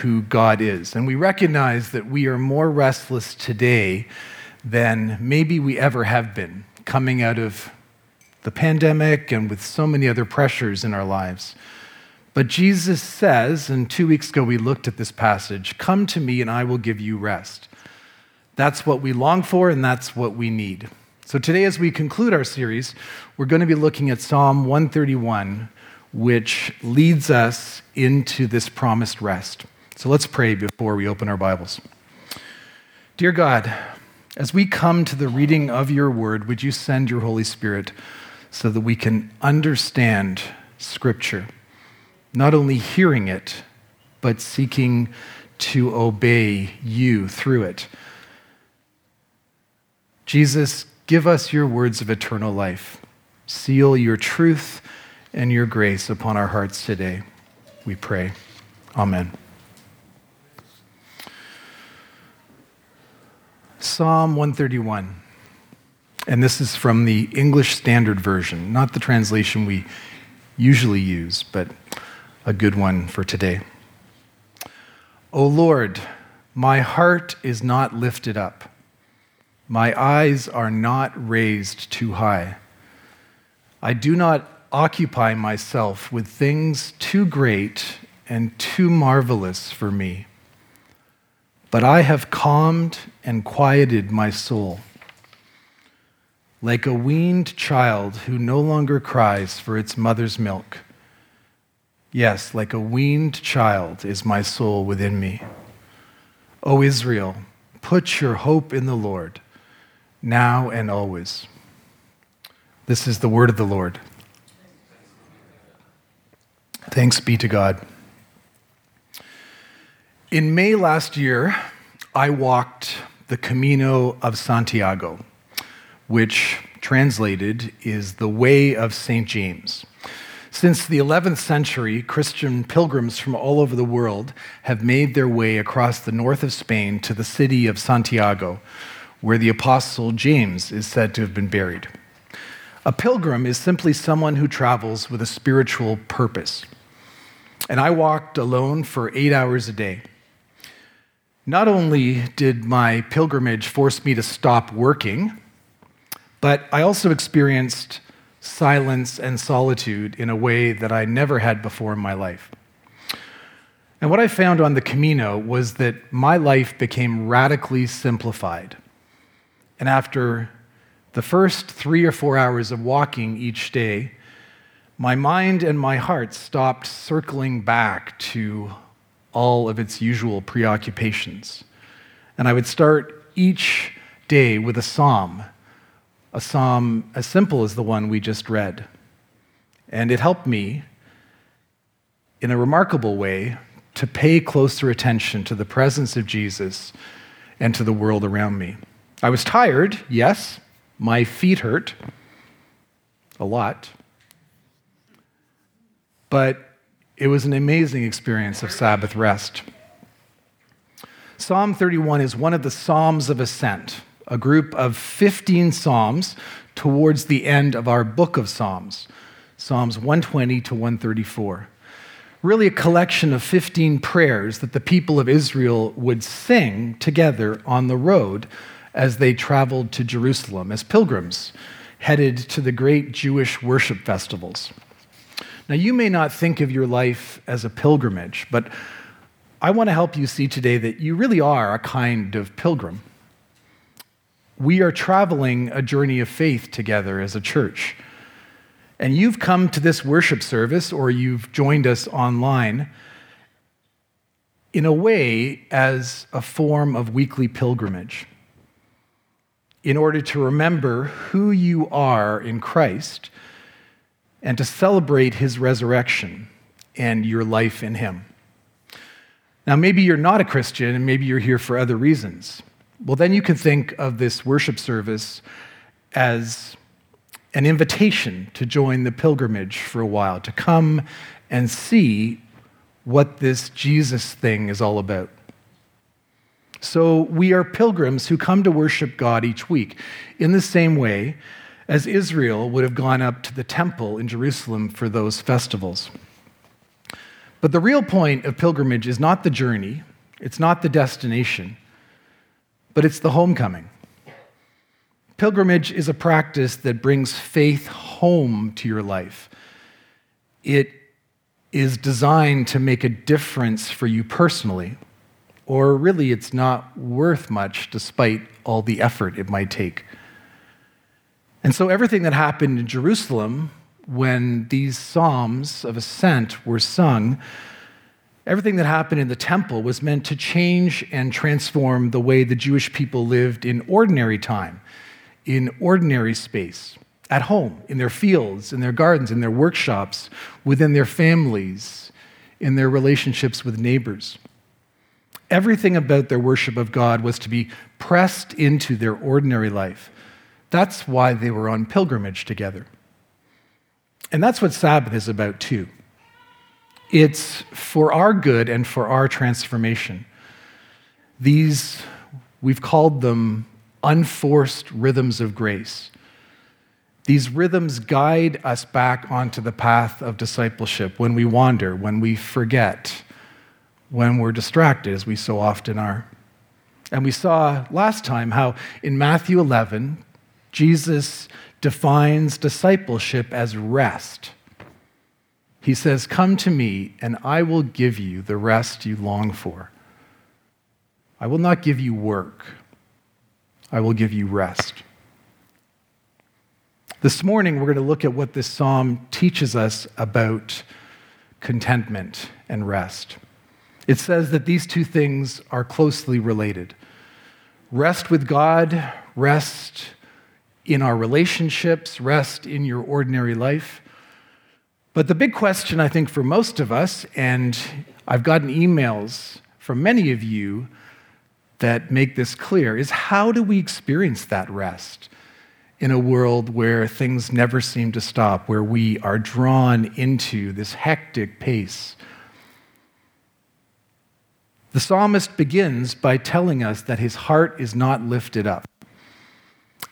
who God is. And we recognize that we are more restless today than maybe we ever have been, coming out of the pandemic and with so many other pressures in our lives. But Jesus says, and two weeks ago we looked at this passage Come to me and I will give you rest. That's what we long for and that's what we need. So today, as we conclude our series, we're going to be looking at Psalm 131, which leads us into this promised rest. So let's pray before we open our Bibles. Dear God, as we come to the reading of your word, would you send your Holy Spirit so that we can understand Scripture, not only hearing it, but seeking to obey you through it? Jesus, give us your words of eternal life. Seal your truth and your grace upon our hearts today. We pray. Amen. Psalm 131. And this is from the English Standard Version, not the translation we usually use, but a good one for today. O Lord, my heart is not lifted up, my eyes are not raised too high. I do not occupy myself with things too great and too marvelous for me. But I have calmed and quieted my soul. Like a weaned child who no longer cries for its mother's milk. Yes, like a weaned child is my soul within me. O Israel, put your hope in the Lord, now and always. This is the word of the Lord. Thanks be to God. In May last year, I walked the Camino of Santiago, which translated is the Way of St. James. Since the 11th century, Christian pilgrims from all over the world have made their way across the north of Spain to the city of Santiago, where the Apostle James is said to have been buried. A pilgrim is simply someone who travels with a spiritual purpose. And I walked alone for eight hours a day. Not only did my pilgrimage force me to stop working, but I also experienced silence and solitude in a way that I never had before in my life. And what I found on the Camino was that my life became radically simplified. And after the first three or four hours of walking each day, my mind and my heart stopped circling back to all of its usual preoccupations. And I would start each day with a psalm, a psalm as simple as the one we just read. And it helped me in a remarkable way to pay closer attention to the presence of Jesus and to the world around me. I was tired, yes. My feet hurt a lot. But it was an amazing experience of Sabbath rest. Psalm 31 is one of the Psalms of Ascent, a group of 15 Psalms towards the end of our book of Psalms, Psalms 120 to 134. Really, a collection of 15 prayers that the people of Israel would sing together on the road as they traveled to Jerusalem as pilgrims headed to the great Jewish worship festivals. Now, you may not think of your life as a pilgrimage, but I want to help you see today that you really are a kind of pilgrim. We are traveling a journey of faith together as a church. And you've come to this worship service or you've joined us online in a way as a form of weekly pilgrimage in order to remember who you are in Christ and to celebrate his resurrection and your life in him. Now, maybe you're not a Christian and maybe you're here for other reasons. Well, then you can think of this worship service as an invitation to join the pilgrimage for a while, to come and see what this Jesus thing is all about. So we are pilgrims who come to worship God each week in the same way as Israel would have gone up to the temple in Jerusalem for those festivals. But the real point of pilgrimage is not the journey, it's not the destination, but it's the homecoming. Pilgrimage is a practice that brings faith home to your life. It is designed to make a difference for you personally, or really it's not worth much despite all the effort it might take. And so, everything that happened in Jerusalem when these psalms of ascent were sung, everything that happened in the temple was meant to change and transform the way the Jewish people lived in ordinary time, in ordinary space, at home, in their fields, in their gardens, in their workshops, within their families, in their relationships with neighbors. Everything about their worship of God was to be pressed into their ordinary life. That's why they were on pilgrimage together. And that's what Sabbath is about, too. It's for our good and for our transformation. These, we've called them unforced rhythms of grace. These rhythms guide us back onto the path of discipleship when we wander, when we forget, when we're distracted, as we so often are. And we saw last time how in Matthew 11, Jesus defines discipleship as rest. He says, Come to me, and I will give you the rest you long for. I will not give you work, I will give you rest. This morning, we're going to look at what this psalm teaches us about contentment and rest. It says that these two things are closely related rest with God, rest in our relationships, rest in your ordinary life. But the big question, I think, for most of us, and I've gotten emails from many of you that make this clear, is how do we experience that rest in a world where things never seem to stop, where we are drawn into this hectic pace? The psalmist begins by telling us that his heart is not lifted up.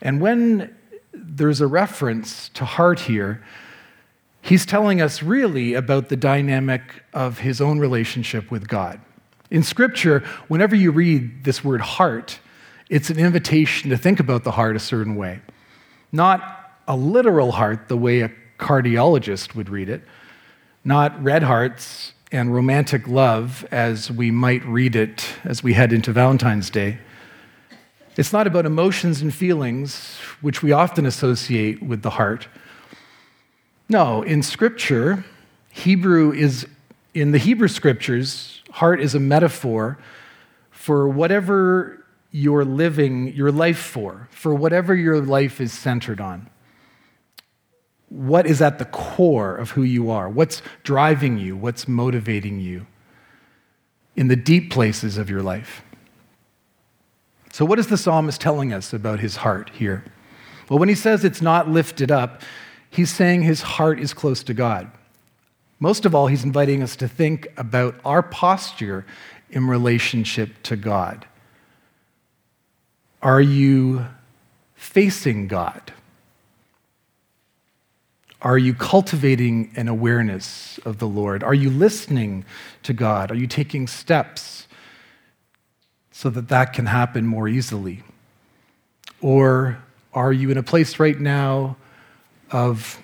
And when there's a reference to heart here, he's telling us really about the dynamic of his own relationship with God. In Scripture, whenever you read this word heart, it's an invitation to think about the heart a certain way. Not a literal heart, the way a cardiologist would read it, not red hearts and romantic love as we might read it as we head into Valentine's Day. It's not about emotions and feelings, which we often associate with the heart. No, in Scripture, Hebrew is, in the Hebrew Scriptures, heart is a metaphor for whatever you're living your life for, for whatever your life is centered on. What is at the core of who you are? What's driving you? What's motivating you in the deep places of your life? So, what is the psalmist telling us about his heart here? Well, when he says it's not lifted up, he's saying his heart is close to God. Most of all, he's inviting us to think about our posture in relationship to God. Are you facing God? Are you cultivating an awareness of the Lord? Are you listening to God? Are you taking steps so that that can happen more easily? Or are you in a place right now of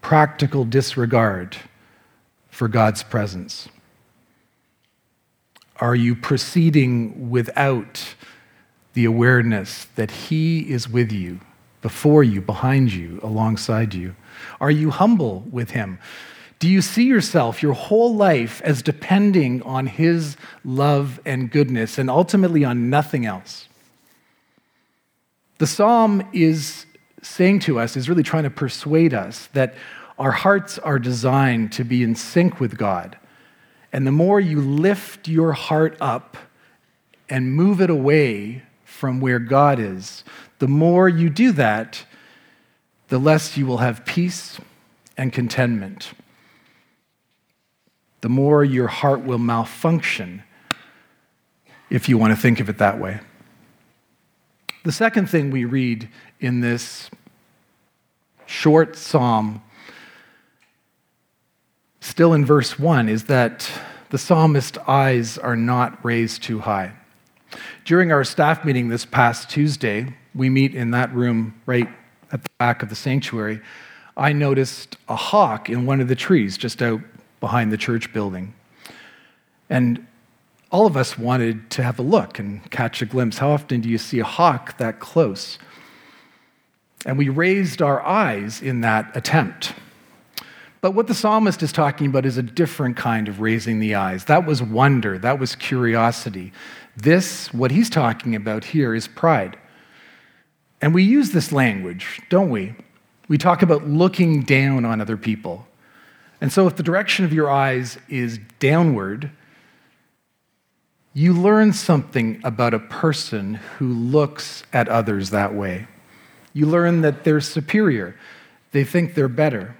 practical disregard for God's presence? Are you proceeding without the awareness that He is with you, before you, behind you, alongside you? Are you humble with Him? Do you see yourself, your whole life, as depending on His love and goodness and ultimately on nothing else? The psalm is saying to us, is really trying to persuade us that our hearts are designed to be in sync with God. And the more you lift your heart up and move it away from where God is, the more you do that, the less you will have peace and contentment the more your heart will malfunction, if you want to think of it that way. The second thing we read in this short psalm still in verse 1, is that the psalmist's eyes are not raised too high. During our staff meeting this past Tuesday, we meet in that room right at the back of the sanctuary. I noticed a hawk in one of the trees just out behind the church building. And all of us wanted to have a look and catch a glimpse. How often do you see a hawk that close? And we raised our eyes in that attempt. But what the psalmist is talking about is a different kind of raising the eyes. That was wonder, that was curiosity. This, what he's talking about here, is pride. And we use this language, don't we? We talk about looking down on other people. And so, if the direction of your eyes is downward, you learn something about a person who looks at others that way. You learn that they're superior, they think they're better.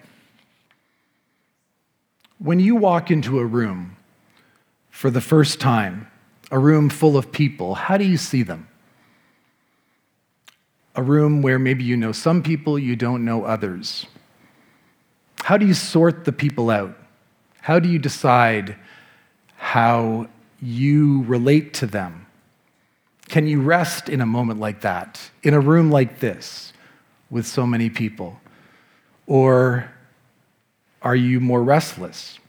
When you walk into a room for the first time, a room full of people, how do you see them? A room where maybe you know some people, you don't know others. How do you sort the people out? How do you decide how you relate to them? Can you rest in a moment like that, in a room like this, with so many people? Or are you more restless?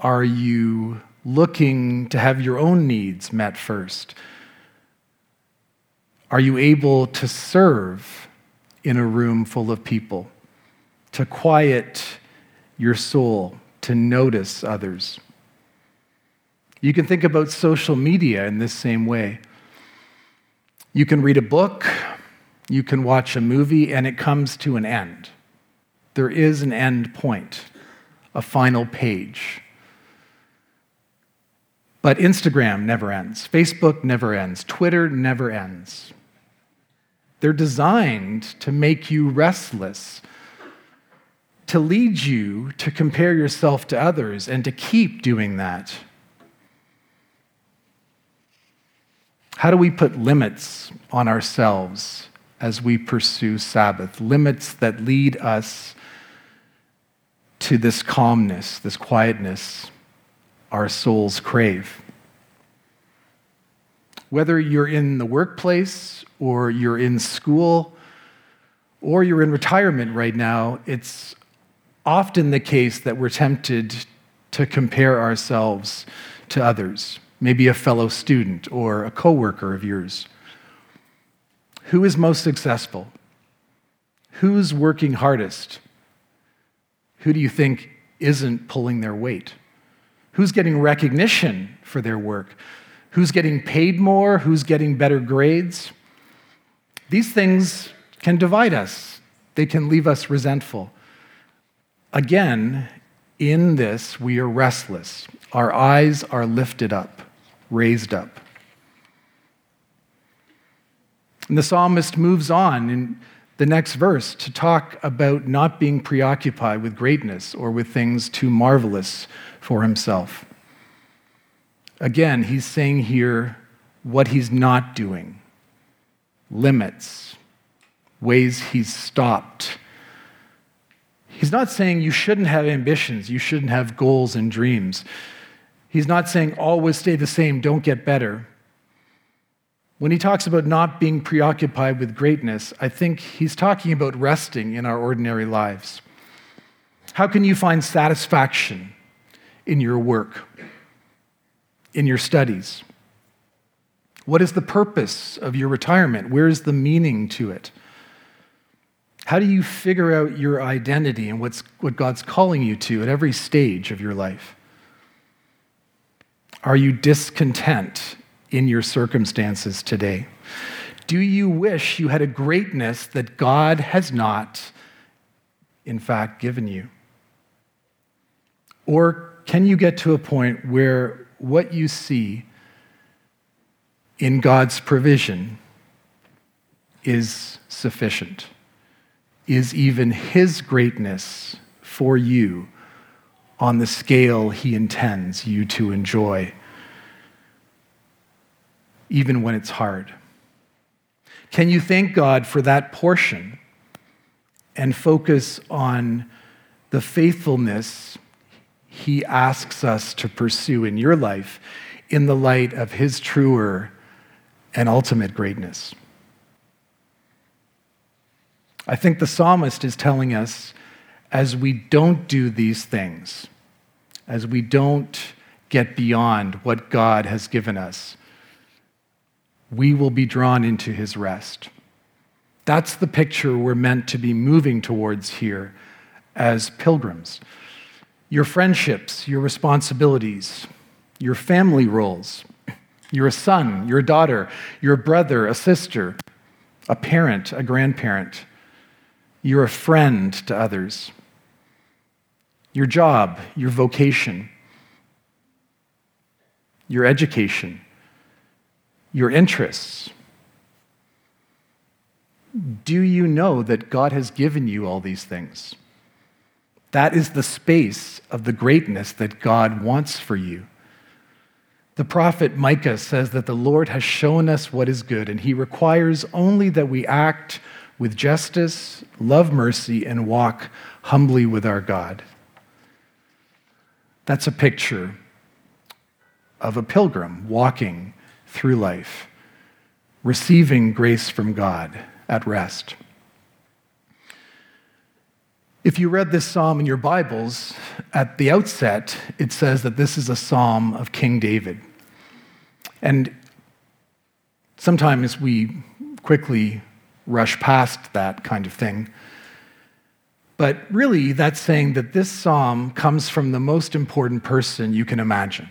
Are you looking to have your own needs met first? Are you able to serve in a room full of people, to quiet your soul, to notice others? You can think about social media in this same way. You can read a book, you can watch a movie, and it comes to an end. There is an end point, a final page. But Instagram never ends, Facebook never ends, Twitter never ends. They're designed to make you restless, to lead you to compare yourself to others, and to keep doing that. How do we put limits on ourselves as we pursue Sabbath? Limits that lead us to this calmness, this quietness our souls crave. Whether you're in the workplace or you're in school or you're in retirement right now, it's often the case that we're tempted to compare ourselves to others maybe a fellow student or a coworker of yours. Who is most successful? Who's working hardest? Who do you think isn't pulling their weight? Who's getting recognition for their work? Who's getting paid more? Who's getting better grades? These things can divide us, they can leave us resentful. Again, in this, we are restless. Our eyes are lifted up raised up. And the psalmist moves on in the next verse to talk about not being preoccupied with greatness or with things too marvelous for himself. Again, he's saying here what he's not doing, limits, ways he's stopped. He's not saying you shouldn't have ambitions, you shouldn't have goals and dreams. He's not saying always stay the same, don't get better. When he talks about not being preoccupied with greatness, I think he's talking about resting in our ordinary lives. How can you find satisfaction in your work, in your studies? What is the purpose of your retirement? Where is the meaning to it? How do you figure out your identity and what's, what God's calling you to at every stage of your life? Are you discontent in your circumstances today? Do you wish you had a greatness that God has not, in fact, given you? Or can you get to a point where what you see in God's provision is sufficient? Is even His greatness for you on the scale He intends you to enjoy, even when it's hard? Can you thank God for that portion and focus on the faithfulness he asks us to pursue in your life in the light of his truer and ultimate greatness. I think the psalmist is telling us as we don't do these things, as we don't get beyond what God has given us, we will be drawn into his rest. That's the picture we're meant to be moving towards here as pilgrims. Your friendships, your responsibilities, your family roles. You're a son, you're a daughter, you're a brother, a sister, a parent, a grandparent. You're a friend to others. Your job, your vocation, your education, your interests. Do you know that God has given you all these things? That is the space of the greatness that God wants for you. The prophet Micah says that the Lord has shown us what is good, and he requires only that we act with justice, love mercy, and walk humbly with our God. That's a picture of a pilgrim walking through life, receiving grace from God at rest. If you read this psalm in your Bibles, at the outset, it says that this is a psalm of King David. And sometimes we quickly rush past that kind of thing. But really, that's saying that this psalm comes from the most important person you can imagine.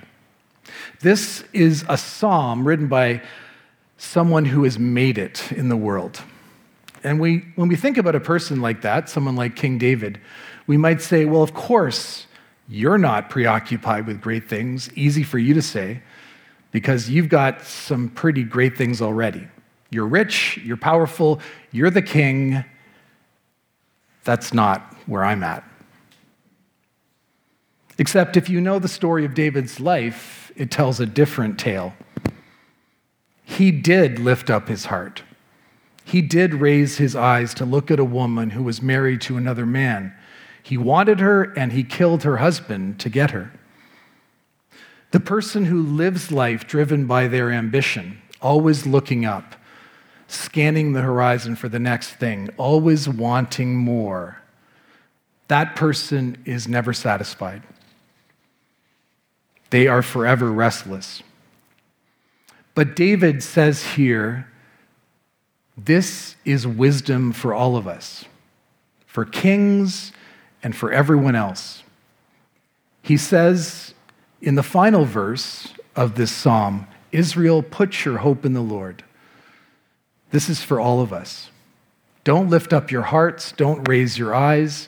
This is a psalm written by someone who has made it in the world. And we, when we think about a person like that, someone like King David, we might say, well, of course, you're not preoccupied with great things. Easy for you to say, because you've got some pretty great things already. You're rich, you're powerful, you're the king. That's not where I'm at. Except if you know the story of David's life, it tells a different tale. He did lift up his heart. He did raise his eyes to look at a woman who was married to another man. He wanted her and he killed her husband to get her. The person who lives life driven by their ambition, always looking up, scanning the horizon for the next thing, always wanting more, that person is never satisfied. They are forever restless. But David says here this is wisdom for all of us, for kings and for everyone else. He says in the final verse of this psalm Israel, put your hope in the Lord. This is for all of us. Don't lift up your hearts, don't raise your eyes.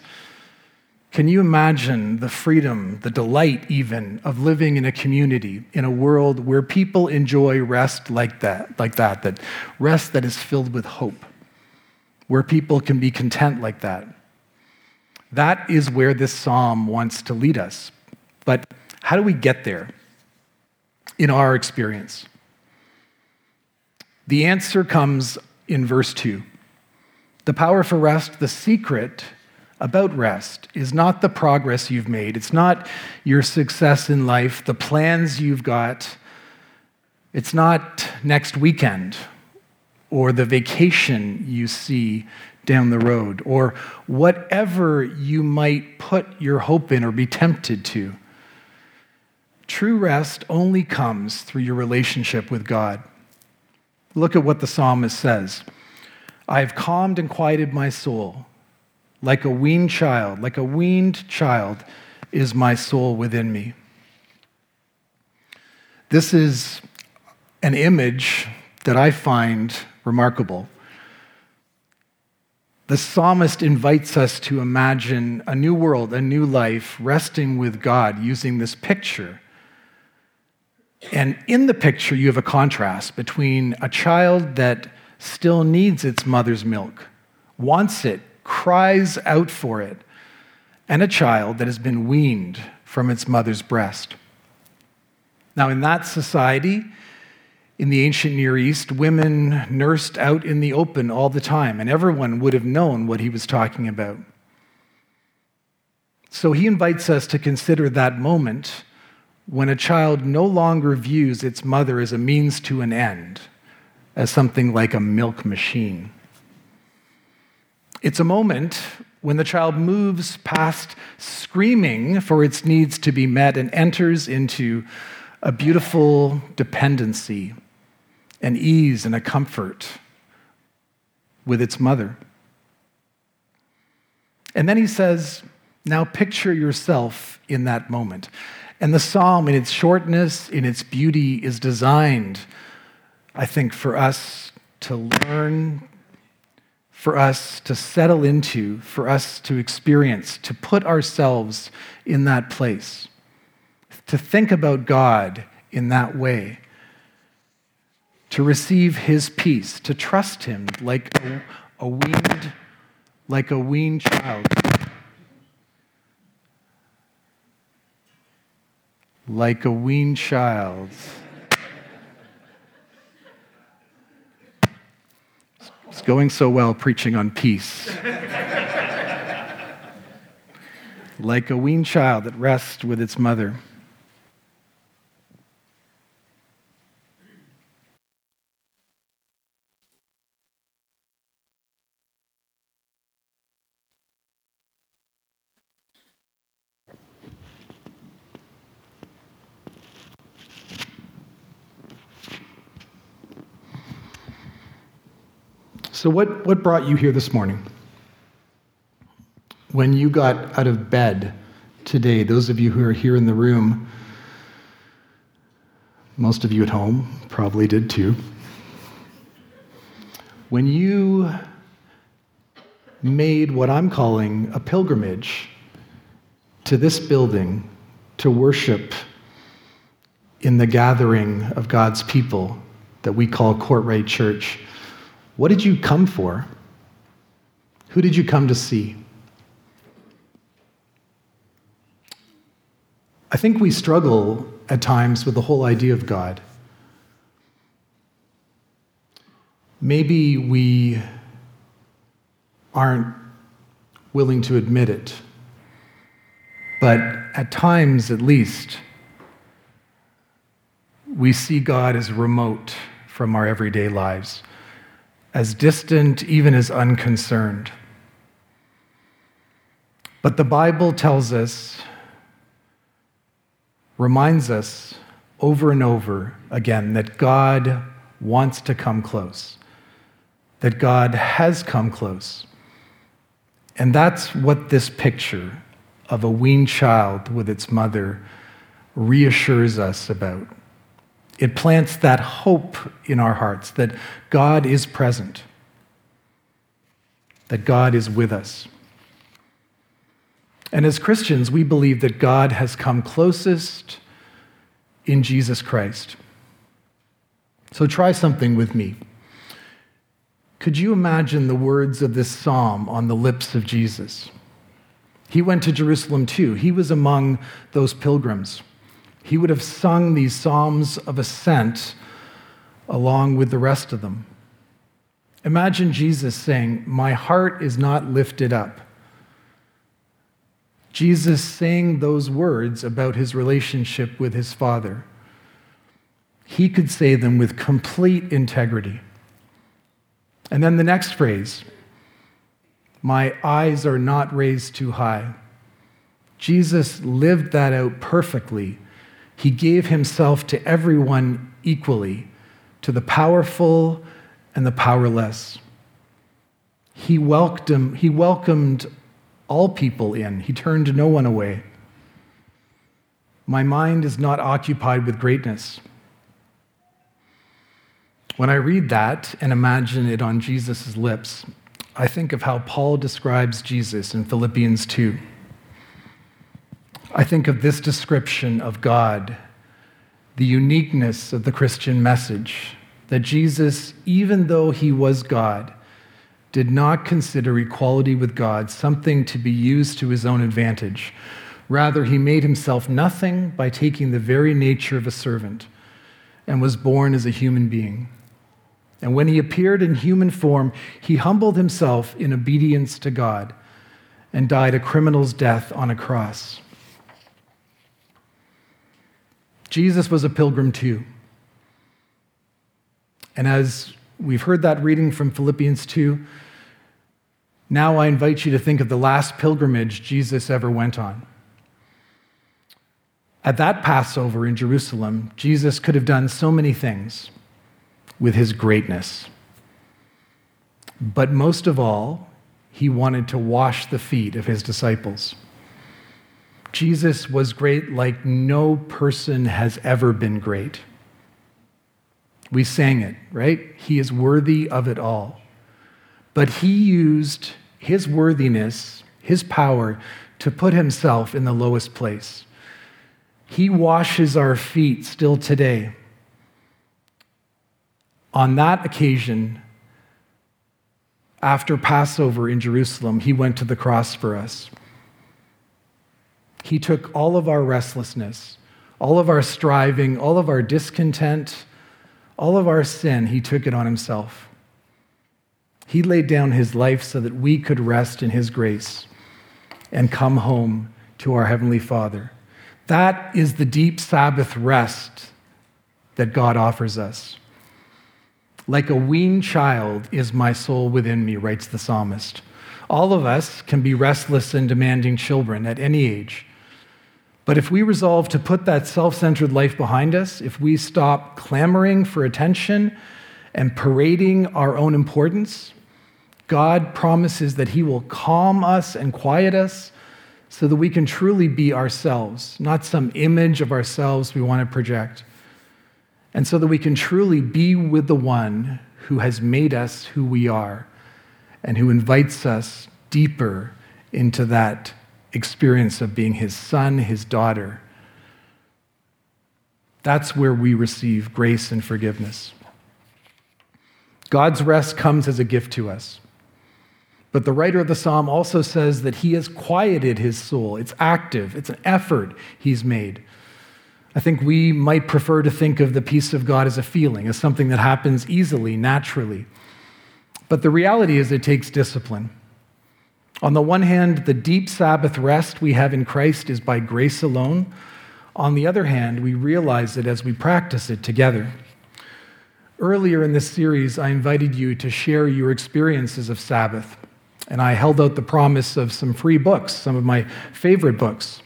Can you imagine the freedom, the delight even of living in a community, in a world where people enjoy rest like that, like that, that rest that is filled with hope, where people can be content like that? That is where this psalm wants to lead us. But how do we get there in our experience? The answer comes in verse 2. The power for rest, the secret about rest is not the progress you've made, it's not your success in life, the plans you've got, it's not next weekend or the vacation you see down the road or whatever you might put your hope in or be tempted to. True rest only comes through your relationship with God. Look at what the psalmist says I have calmed and quieted my soul. Like a weaned child, like a weaned child is my soul within me. This is an image that I find remarkable. The psalmist invites us to imagine a new world, a new life, resting with God using this picture. And in the picture, you have a contrast between a child that still needs its mother's milk, wants it, cries out for it, and a child that has been weaned from its mother's breast. Now, in that society, in the ancient Near East, women nursed out in the open all the time, and everyone would have known what he was talking about. So he invites us to consider that moment when a child no longer views its mother as a means to an end, as something like a milk machine. It's a moment when the child moves past screaming for its needs to be met and enters into a beautiful dependency, an ease, and a comfort with its mother. And then he says, Now picture yourself in that moment. And the psalm, in its shortness, in its beauty, is designed, I think, for us to learn, for us to settle into, for us to experience, to put ourselves in that place, to think about God in that way, to receive His peace, to trust Him like a, a weaned, like a weaned child. Like a weaned child. It's going so well preaching on peace. like a weaned child that rests with its mother. So, what, what brought you here this morning? When you got out of bed today, those of you who are here in the room, most of you at home probably did too. When you made what I'm calling a pilgrimage to this building to worship in the gathering of God's people that we call Courtright Church, what did you come for? Who did you come to see? I think we struggle at times with the whole idea of God. Maybe we aren't willing to admit it, but at times at least, we see God as remote from our everyday lives as distant, even as unconcerned. But the Bible tells us, reminds us over and over again that God wants to come close, that God has come close. And that's what this picture of a weaned child with its mother reassures us about. It plants that hope in our hearts that God is present, that God is with us. And as Christians, we believe that God has come closest in Jesus Christ. So try something with me. Could you imagine the words of this psalm on the lips of Jesus? He went to Jerusalem too. He was among those pilgrims he would have sung these psalms of ascent along with the rest of them. Imagine Jesus saying, My heart is not lifted up. Jesus saying those words about his relationship with his Father. He could say them with complete integrity. And then the next phrase, My eyes are not raised too high. Jesus lived that out perfectly he gave himself to everyone equally, to the powerful and the powerless. He welcomed, he welcomed all people in, he turned no one away. My mind is not occupied with greatness. When I read that and imagine it on Jesus' lips, I think of how Paul describes Jesus in Philippians 2. I think of this description of God, the uniqueness of the Christian message, that Jesus, even though he was God, did not consider equality with God something to be used to his own advantage. Rather, he made himself nothing by taking the very nature of a servant and was born as a human being. And when he appeared in human form, he humbled himself in obedience to God and died a criminal's death on a cross. Jesus was a pilgrim too. And as we've heard that reading from Philippians 2, now I invite you to think of the last pilgrimage Jesus ever went on. At that Passover in Jerusalem, Jesus could have done so many things with his greatness. But most of all, he wanted to wash the feet of his disciples. Jesus was great like no person has ever been great. We sang it, right? He is worthy of it all. But he used his worthiness, his power, to put himself in the lowest place. He washes our feet still today. On that occasion, after Passover in Jerusalem, he went to the cross for us. He took all of our restlessness, all of our striving, all of our discontent, all of our sin, he took it on himself. He laid down his life so that we could rest in his grace and come home to our Heavenly Father. That is the deep Sabbath rest that God offers us. Like a weaned child is my soul within me, writes the psalmist. All of us can be restless and demanding children at any age. But if we resolve to put that self centered life behind us, if we stop clamoring for attention and parading our own importance, God promises that He will calm us and quiet us so that we can truly be ourselves, not some image of ourselves we want to project and so that we can truly be with the one who has made us who we are and who invites us deeper into that experience of being his son, his daughter. That's where we receive grace and forgiveness. God's rest comes as a gift to us. But the writer of the psalm also says that he has quieted his soul. It's active, it's an effort he's made. I think we might prefer to think of the peace of God as a feeling, as something that happens easily, naturally. But the reality is, it takes discipline. On the one hand, the deep Sabbath rest we have in Christ is by grace alone. On the other hand, we realize it as we practice it together. Earlier in this series, I invited you to share your experiences of Sabbath, and I held out the promise of some free books, some of my favorite books.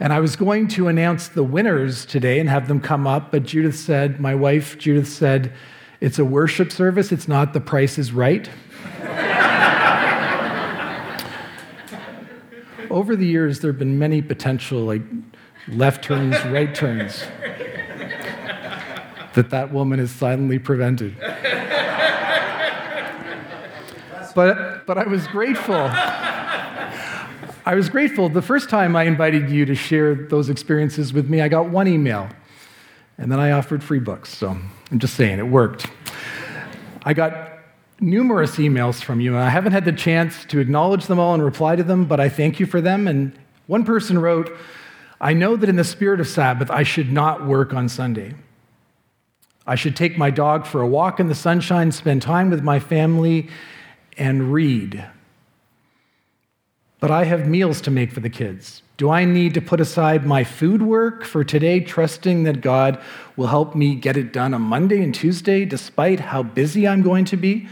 And I was going to announce the winners today and have them come up, but Judith said, my wife, Judith said, it's a worship service, it's not the price is right. Over the years, there have been many potential, like left turns, right turns, that that woman has silently prevented. But, but I was grateful. I was grateful. The first time I invited you to share those experiences with me, I got one email. And then I offered free books. So I'm just saying, it worked. I got numerous emails from you, and I haven't had the chance to acknowledge them all and reply to them, but I thank you for them. And one person wrote, I know that in the spirit of Sabbath, I should not work on Sunday. I should take my dog for a walk in the sunshine, spend time with my family, and read. But I have meals to make for the kids. Do I need to put aside my food work for today, trusting that God will help me get it done on Monday and Tuesday, despite how busy I'm going to be?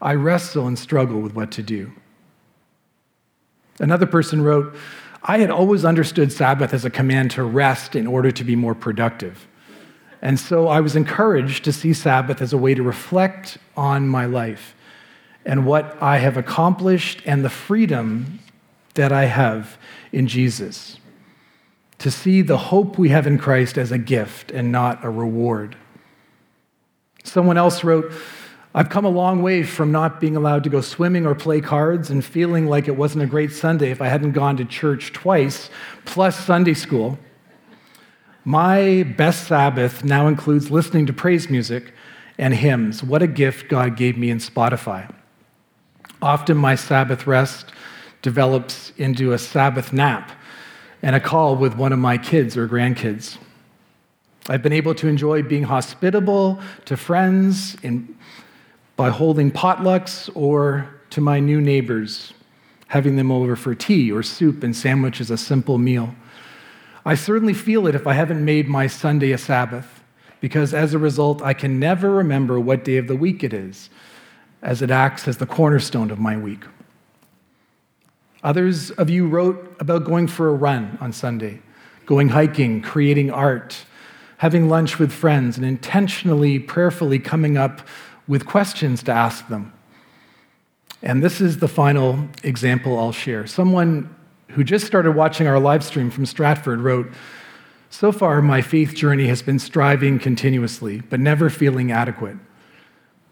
I wrestle and struggle with what to do. Another person wrote, I had always understood Sabbath as a command to rest in order to be more productive. And so I was encouraged to see Sabbath as a way to reflect on my life and what I have accomplished and the freedom that I have in Jesus. To see the hope we have in Christ as a gift and not a reward. Someone else wrote, I've come a long way from not being allowed to go swimming or play cards and feeling like it wasn't a great Sunday if I hadn't gone to church twice, plus Sunday school. My best Sabbath now includes listening to praise music and hymns. What a gift God gave me in Spotify. Often my Sabbath rest develops into a Sabbath nap and a call with one of my kids or grandkids. I've been able to enjoy being hospitable to friends in, by holding potlucks or to my new neighbors having them over for tea or soup and sandwiches, a simple meal. I certainly feel it if I haven't made my Sunday a Sabbath, because as a result, I can never remember what day of the week it is, as it acts as the cornerstone of my week. Others of you wrote about going for a run on Sunday, going hiking, creating art, having lunch with friends, and intentionally, prayerfully coming up with questions to ask them. And this is the final example I'll share. Someone who just started watching our live stream from Stratford wrote, So far, my faith journey has been striving continuously, but never feeling adequate.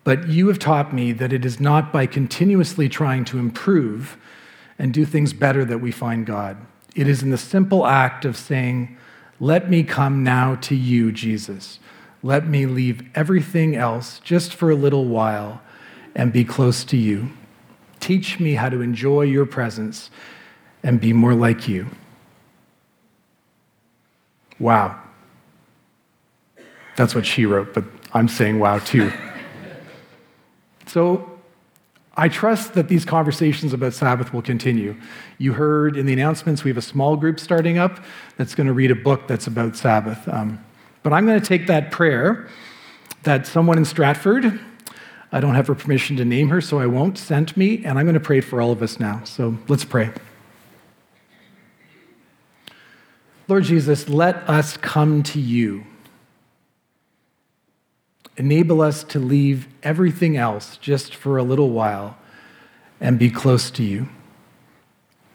But you have taught me that it is not by continuously trying to improve and do things better that we find God. It is in the simple act of saying, Let me come now to you, Jesus. Let me leave everything else just for a little while and be close to you. Teach me how to enjoy your presence and be more like you. Wow. That's what she wrote, but I'm saying wow too. so I trust that these conversations about Sabbath will continue. You heard in the announcements we have a small group starting up that's going to read a book that's about Sabbath. Um, but I'm going to take that prayer that someone in Stratford I don't have her permission to name her, so I won't, sent me, and I'm going to pray for all of us now. So let's pray. Lord Jesus, let us come to you. Enable us to leave everything else just for a little while and be close to you.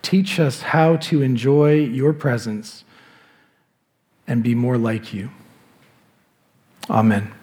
Teach us how to enjoy your presence and be more like you. Amen.